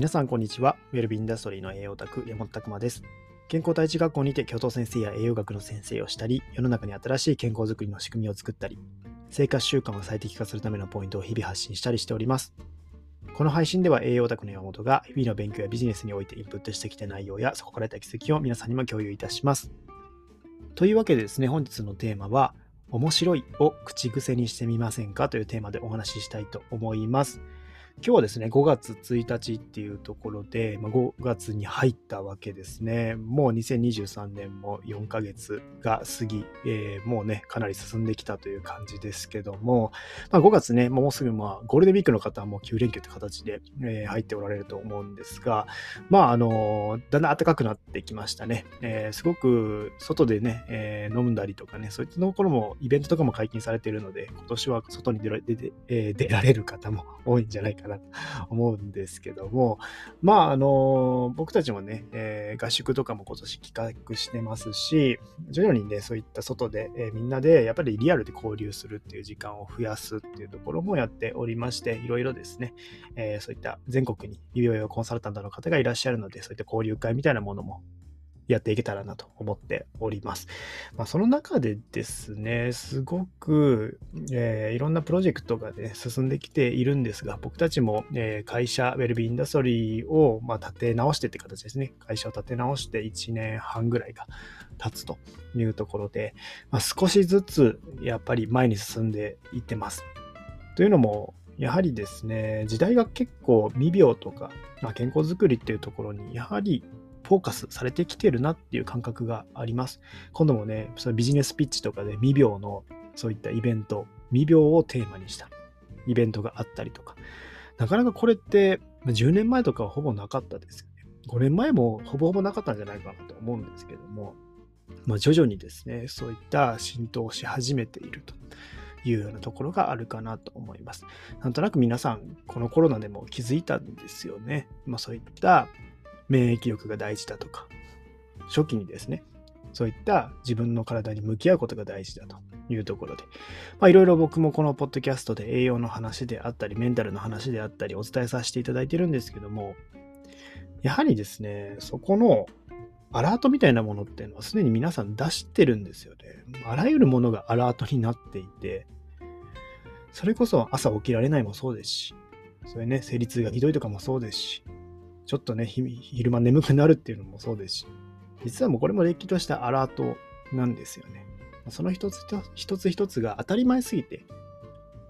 皆さん、こんにちは。ウェルビンダストリーの栄養オタク、山本拓馬です。健康第一学校にて教頭先生や栄養学の先生をしたり、世の中に新しい健康づくりの仕組みを作ったり、生活習慣を最適化するためのポイントを日々発信したりしております。この配信では栄養オタクの山本が日々の勉強やビジネスにおいてインプットしてきた内容やそこから得た気づきを皆さんにも共有いたします。というわけでですね、本日のテーマは、面白いを口癖にしてみませんかというテーマでお話ししたいと思います。今日はですね、5月1日っていうところで、まあ、5月に入ったわけですね。もう2023年も4ヶ月が過ぎ、えーもうね、かなり進んできたという感じですけども、まあ、5月ね、もうすぐまあゴールデンウィークの方はもう9連休って形で、えー入っておられると思うんですが、まああのだんだん暖かくなってきましたね。えーすごく外でね、えー飲んだりとかね、そういったところもイベントとかも解禁されているので、今年は外に出ら出て、えー出られる方も多いんじゃないかなと 思うんですけども、まああの僕たちもね、えー合宿とかも今年企画してますし、徐々にね、そういった外で、えーみんなでやっぱりリアルで交流するっていう時間を増やすっていうところもやっておりまして、いろいろですね、えーそういった全国に医療用コンサルタントの方がいらっしゃるので、そういった交流会みたいなものもやっていけたらなと思っております。まあ、その中でですね、すごく、えーいろんなプロジェクトがね、進んできているんですが、僕たちも、えー会社、ウェルビーインダストリーを、まあ、立て直してって形ですね。会社を立て直して1年半ぐらいが経つというところで、まあ、少しずつやっぱり前に進んでいってます。というのも、やはりですね、時代が結構未病とか、まあ、健康づくりっていうところに、やはりフォーカスされてきてるなっていう感覚があります。今度もね、そのビジネスピッチとかで未病のそういったイベント、未病をテーマにしたイベントがあったりとか、なかなかこれってま10年前とかはほぼなかったですよね。5年前もほぼほぼなかったんじゃないかなと思うんですけども、まあ、徐々にですね、そういった浸透し始めているというようなところがあるかなと思います。なんとなく皆さん、このコロナでも気づいたんですよね。まあ、そういった免疫力が大事だとか、初期にですね、そういった自分の体に向き合うことが大事だというところで、ま、いろいろ僕もこのポッドキャストで栄養の話であったり、メンタルの話であったり、お伝えさせていただいてるんですけども、やはりですね、そこのアラートみたいなものっていうのはすでに皆さん出してるんですよね。あらゆるものがアラートになっていて、それこそ朝起きられないもそうですし、それね、生理痛がひどいとかもそうですし、ちょっとね、昼間眠くなるっていうのもそうですし、実はもうこれもれっきとしたアラートなんですよね。その一つ一つ一つが当たり前すぎて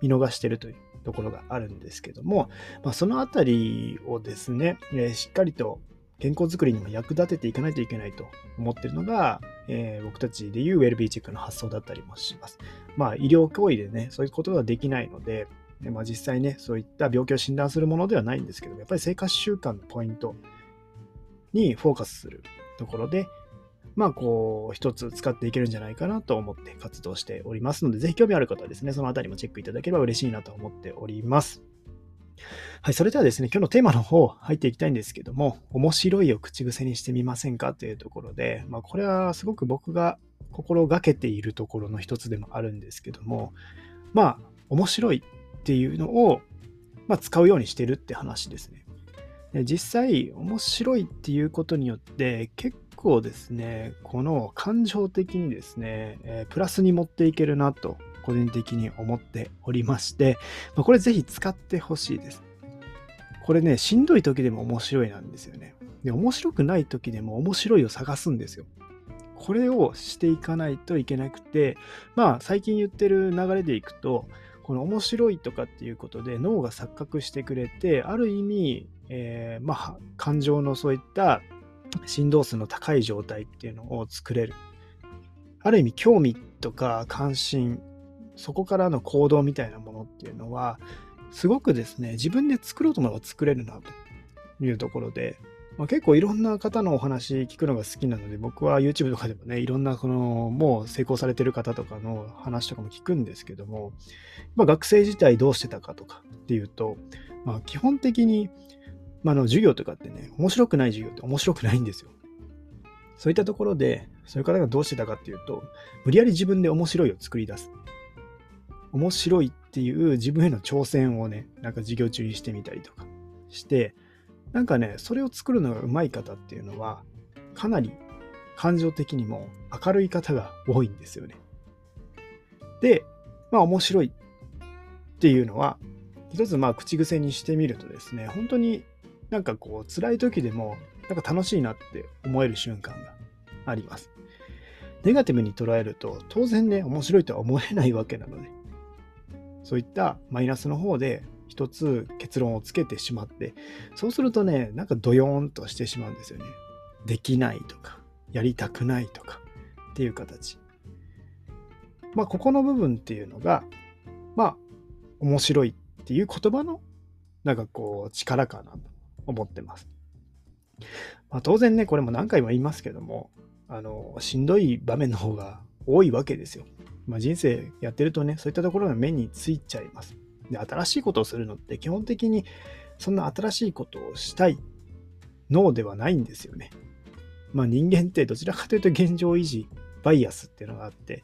見逃してるというところがあるんですけども、まあ、そのあたりをですね、えーしっかりと健康づくりにも役立てていかないといけないと思ってるのが、えー僕たちでいうウェルビーチェックの発想だったりもします。まあ医療行為でね、そういうことができないので、でまあ、実際ね、そういった病気を診断するものではないんですけど、やっぱり生活習慣のポイントにフォーカスするところで、まあこう、一つ使っていけるんじゃないかなと思って活動しておりますので、ぜひ興味ある方はですね、そのあたりもチェックいただければ嬉しいなと思っております。はい、それではですね、今日のテーマの方入っていきたいんですけども、面白いを口癖にしてみませんか？というところで、まあこれはすごく僕が心がけているところの一つでもあるんですけども、まあ面白いっていうのを、まあ、使うようにしてるって話ですね。で実際、面白いっていうことによって、結構ですね、この感情的にですね、えープラスに持っていけるなと、個人的に思っておりまして、まあこれぜひ使ってほしいです。これね、しんどい時でも面白いなんですよね。で、面白くない時でも面白いを探すんですよ。これをしていかないといけなくて、まあ、最近言ってる流れでいくと、この面白いとかっていうことで脳が錯覚してくれて、ある意味、えーまあ、感情のそういった振動数の高い状態っていうのを作れる。ある意味、興味とか関心、そこからの行動みたいなものっていうのは、すごくですね、自分で作ろうと思えば作れるなというところで、まあ、結構いろんな方のお話聞くのが好きなので、僕は YouTube とかでもね、いろんなこのもう成功されてる方とかの話とかも聞くんですけども、まあ、学生時代どうしてたかとかっていうと、まあ、基本的に、まあ、の授業とかってね、面白くない授業って面白くないんですよ。そういったところで、そういう方がどうしてたかっていうと、無理やり自分で面白いを作り出す。面白いっていう自分への挑戦をね、なんか授業中にしてみたりとかして、なんかね、それを作るのが上手い方っていうのは、かなり感情的にも明るい方が多いんですよね。で、まあ面白いっていうのは、一つまあ口癖にしてみるとですね、本当になんかこう辛い時でもなんか楽しいなって思える瞬間があります。ネガティブに捉えると当然ね、面白いとは思えないわけなので、そういったマイナスの方で一つ結論をつけてしまって、そうするとね、なんかドヨーンとしてしまうんですよね。できないとか、やりたくないとかっていう形。まあ、ここの部分っていうのが、まあ、面白いっていう言葉の、なんかこう、力かなと思ってます。まあ、当然ね、これも何回も言いますけども、あの、しんどい場面の方が多いわけですよ。まあ、人生やってるとね、そういったところが目についちゃいます。で、新しいことをするのって基本的にそんな新しいことをしたい脳ではないんですよね。まあ人間ってどちらかというと現状維持、バイアスっていうのがあって、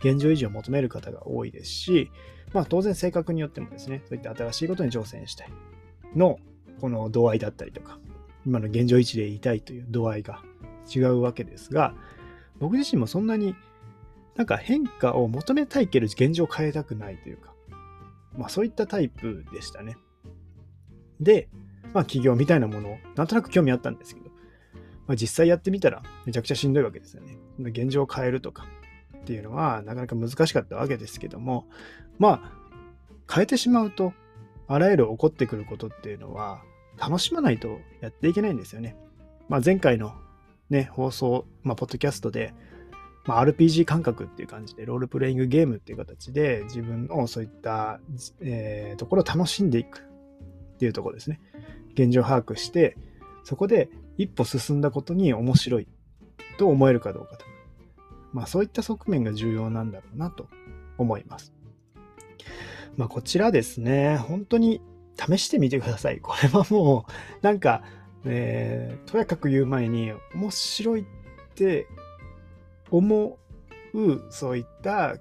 現状維持を求める方が多いですし、まあ当然性格によってもですね、そういった新しいことに挑戦したいの、この度合いだったりとか、今の現状維持でいたいという度合いが違うわけですが、僕自身もそんなになんか変化を求めたいけど現状を変えたくないというか、まあそういったタイプでしたね。で、まあ起業みたいなものをなんとなく興味あったんですけど、まあ、実際やってみたらめちゃくちゃしんどいわけですよね。現状を変えるとかっていうのはなかなか難しかったわけですけども、まあ変えてしまうとあらゆる起こってくることっていうのは楽しまないとやっていけないんですよね。まあ、前回のね、放送、まあ、ポッドキャストで、まあ、RPG 感覚っていう感じで、ロールプレイングゲームっていう形で、自分のそういった、えー、ところを楽しんでいくっていうところですね。現状把握して、そこで一歩進んだことに面白いと思えるかどうかと。まあそういった側面が重要なんだろうなと思います。まあこちらですね、本当に試してみてください。これはもう、なんか、えー、とやかく言う前に、面白いって思う、そういった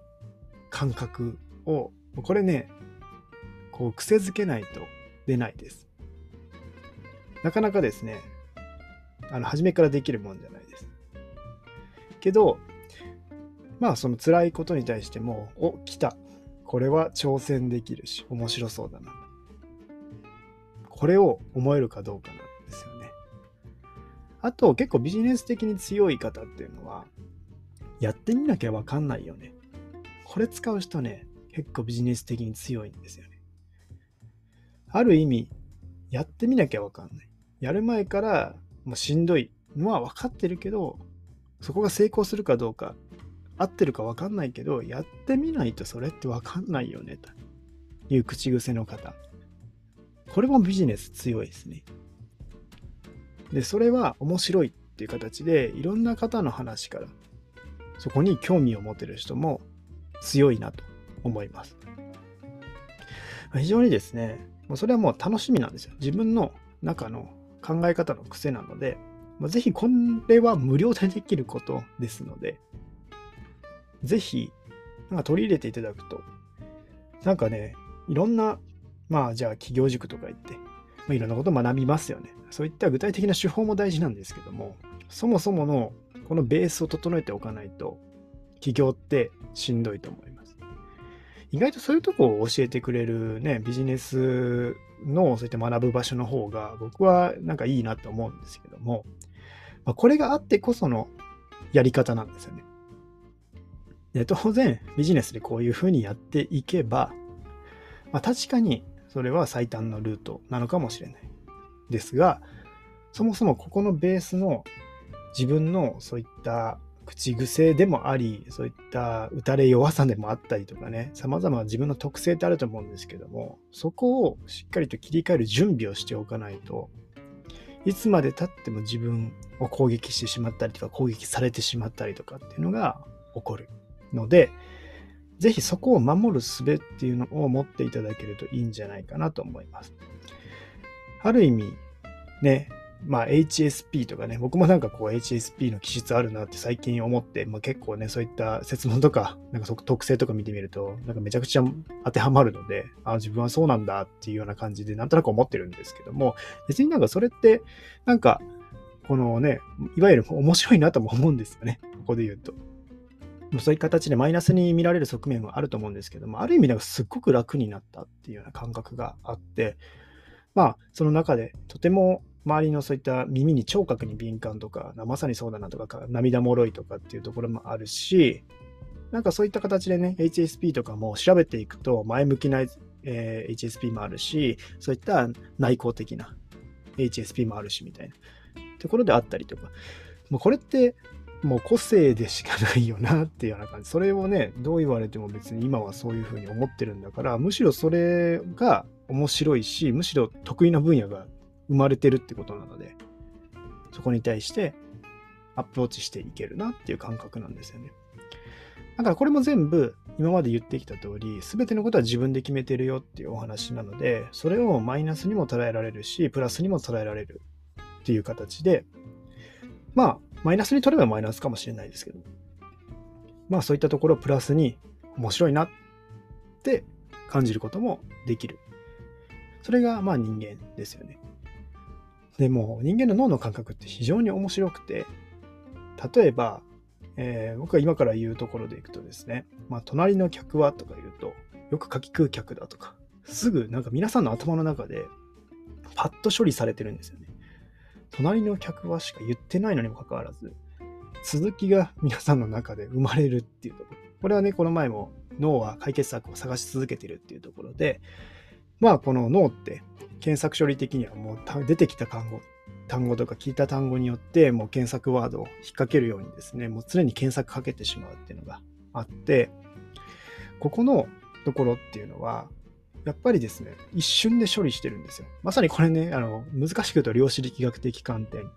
感覚を、これね、こう癖づけないと出ないです。なかなかですね、あの、初めからできるもんじゃないです。けど、まあその辛いことに対しても、お、来た。これは挑戦できるし、面白そうだな。これを思えるかどうかなんですよね。あと結構ビジネス的に強い方っていうのは、やってみなきゃわかんないよね。これ使う人ね、結構ビジネス的に強いんですよね。ある意味、やってみなきゃわかんない。やる前からもうしんどいのは分かってるけど、そこが成功するかどうか、合ってるか分かんないけど、やってみないとそれって分かんないよね、という口癖の方。これもビジネス強いですね。で、それは面白いっていう形で、いろんな方の話から、そこに興味を持てる人も強いなと思います。非常にですね、それはもう楽しみなんですよ。自分の中の考え方の癖なので、ぜひこれは無料でできることですので、ぜひ、なんか取り入れていただくと、なんかね、いろんな、まあじゃあ企業塾とか行って、ま、いろんなこと学びますよね。そういった具体的な手法も大事なんですけども、そもそものこのベースを整えておかないと、起業ってしんどいと思います。意外とそういうとこを教えてくれるね、ビジネスのそういった学ぶ場所の方が僕はなんかいいなと思うんですけども、まあ、これがあってこそのやり方なんですよね。で当然ビジネスでこういうふうにやっていけば、まあ、確かにそれは最短のルートなのかもしれない。ですが、そもそもここのベースの自分のそういった口癖でもあり、そういった打たれ弱さでもあったりとかね、様々な自分の特性ってあると思うんですけども、そこをしっかりと切り替える準備をしておかないと、いつまで経っても自分を攻撃してしまったりとか、攻撃されてしまったりとかっていうのが起こるので、ぜひそこを守る術っていうのを持っていただけるといいんじゃないかなと思います。ある意味、ね、まあ HSP とかね、僕もなんかこう HSP の気質あるなって最近思って、まあ結構ね、そういった説問とか、なんか特性とか見てみると、なんかめちゃくちゃ当てはまるので、あ自分はそうなんだっていうような感じでなんとなく思ってるんですけども、別になんかそれって、なんか、このね、いわゆる面白いなとも思うんですよね。ここで言うと。そういう形でマイナスに見られる側面はあると思うんですけども、ある意味なんかすっごく楽になったっていうような感覚があって、まあ、その中でとても周りのそういった耳に聴覚に敏感とか、まさにそうだなとか、涙もろいとかっていうところもあるし、なんかそういった形でね、HSP とかも調べていくと、前向きな、えー、HSP もあるし、そういった内向的な HSP もあるしみたいなところであったりとか、もうこれってもう個性でしかないよなっていうような感じ。それをね、どう言われても別に今はそういうふうに思ってるんだから、むしろそれが面白いし、むしろ得意な分野が生まれてるってことなので、そこに対してアプローチしていけるなっていう感覚なんですよね。だからこれも全部今まで言ってきた通り、全てのことは自分で決めてるよっていうお話なので、それをマイナスにも捉えられるし、プラスにも捉えられるっていう形で、まあ、マイナスに取ればマイナスかもしれないですけど、まあそういったところをプラスに面白いなって感じることもできる。それがまあ人間ですよね。でも人間の脳の感覚って非常に面白くて、例えば、えー、僕が今から言うところでいくとですね、まあ、隣の客はとか言うと、よく書き食う客だとか、すぐなんか皆さんの頭の中でパッと処理されてるんですよね。隣の客はしか言ってないのにもかかわらず、続きが皆さんの中で生まれるっていうところ。これはね、この前も脳は解決策を探し続けてるっていうところで、まあこの脳って検索処理的にはもう出てきた単語、単語とか聞いた単語によってもう検索ワードを引っ掛けるようにですね、もう常に検索かけてしまうっていうのがあって、ここのところっていうのは、やっぱりですね、一瞬で処理してるんですよ。まさにこれね、あの、難しく言うと量子力学的観点。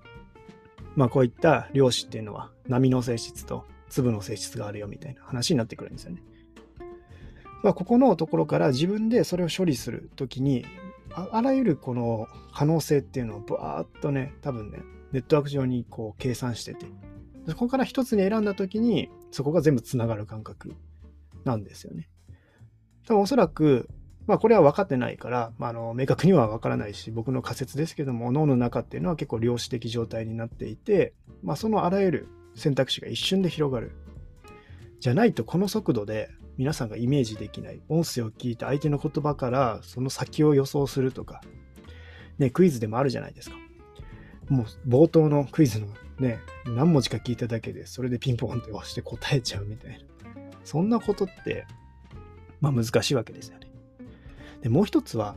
まあこういった量子っていうのは波の性質と粒の性質があるよみたいな話になってくるんですよね。まあここのところから自分でそれを処理するときにあ、らゆるこの可能性っていうのをバーっとね、多分ね、ネットワーク上にこう計算してて、そこから一つに選んだときに、そこが全部つながる感覚なんですよね。多分おそらく、まあこれは分かってないから、まあ、あの明確には分からないし、僕の仮説ですけども、脳の中っていうのは結構量子的状態になっていて、まあそのあらゆる選択肢が一瞬で広がる。じゃないとこの速度で皆さんがイメージできない音声を聞いて相手の言葉からその先を予想するとか、ね、クイズでもあるじゃないですか。もう冒頭のクイズのね、何文字か聞いただけで、それでピンポンって押して答えちゃうみたいな。そんなことって、まあ難しいわけですよね。で、もう一つは、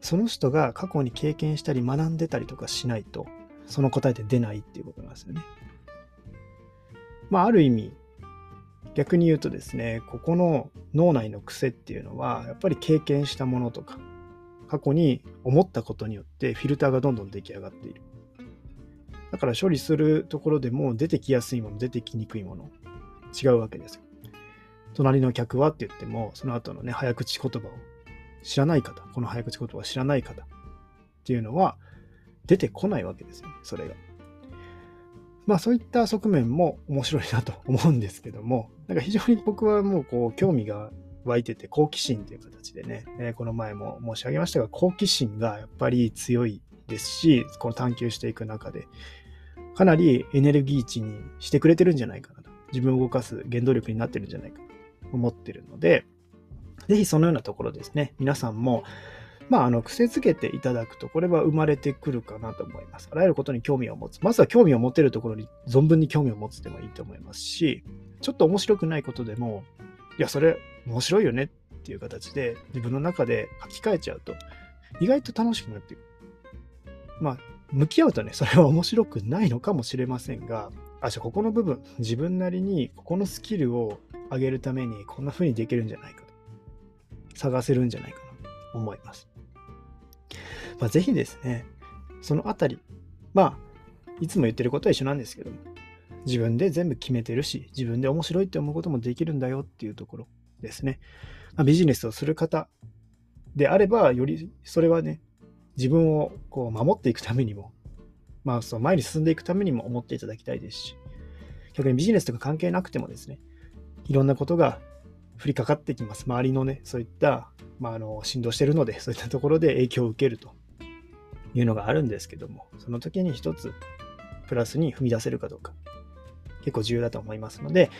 その人が過去に経験したり学んでたりとかしないと、その答えって出ないっていうことなんですよね。まあある意味、逆に言うとですね、ここの脳内の癖っていうのは、やっぱり経験したものとか、過去に思ったことによってフィルターがどんどん出来上がっている。だから処理するところでも出てきやすいもの、出てきにくいもの、違うわけですよ。隣の客はって言っても、その後のね、早口言葉を知らない方、この早口言葉を知らない方っていうのは出てこないわけですよね、それが。まあそういった側面も面白いなと思うんですけども、なんか非常に僕はもうこう興味が湧いてて好奇心という形でね、えー、この前も申し上げましたが、好奇心がやっぱり強いですし、この探求していく中で、かなりエネルギー値にしてくれてるんじゃないかなと。自分を動かす原動力になってるんじゃないかと思ってるので、ぜひそのようなところですね、皆さんもまあ、あの、癖づけていただくと、これは生まれてくるかなと思います。あらゆることに興味を持つ。まずは興味を持てるところに存分に興味を持つでもいいと思いますし、ちょっと面白くないことでも、いや、それ面白いよねっていう形で自分の中で書き換えちゃうと、意外と楽しくなっていく。まあ、向き合うとね、それは面白くないのかもしれませんが、あ、じゃあここの部分、自分なりにここのスキルを上げるためにこんな風にできるんじゃないかと。探せるんじゃないかなと思います。まあ、ぜひですね、そのあたり、まあ、いつも言ってることは一緒なんですけども、自分で全部決めてるし、自分で面白いって思うこともできるんだよっていうところですね。まあ、ビジネスをする方であれば、よりそれはね、自分をこう守っていくためにも、まあ、その前に進んでいくためにも思っていただきたいですし、逆にビジネスとか関係なくてもですね、いろんなことが降りかかってきます。周りのね、そういった、まあ、あの、振動してるので、そういったところで影響を受けるというのがあるんですけども、その時に一つ、プラスに踏み出せるかどうか、結構重要だと思いますので、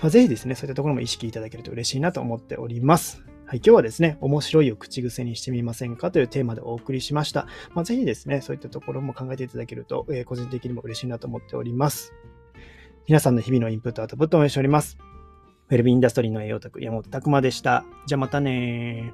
まあ、ぜひですね、そういったところも意識いただけると嬉しいなと思っております。はい、今日はですね、面白いを口癖にしてみませんかというテーマでお送りしました。まあ、ぜひですね、そういったところも考えていただけると、えー、個人的にも嬉しいなと思っております。皆さんの日々のインプット、アウトプットを応援しております。ウェルビーインダストリーの栄養卓、山本拓馬でした。じゃあまたね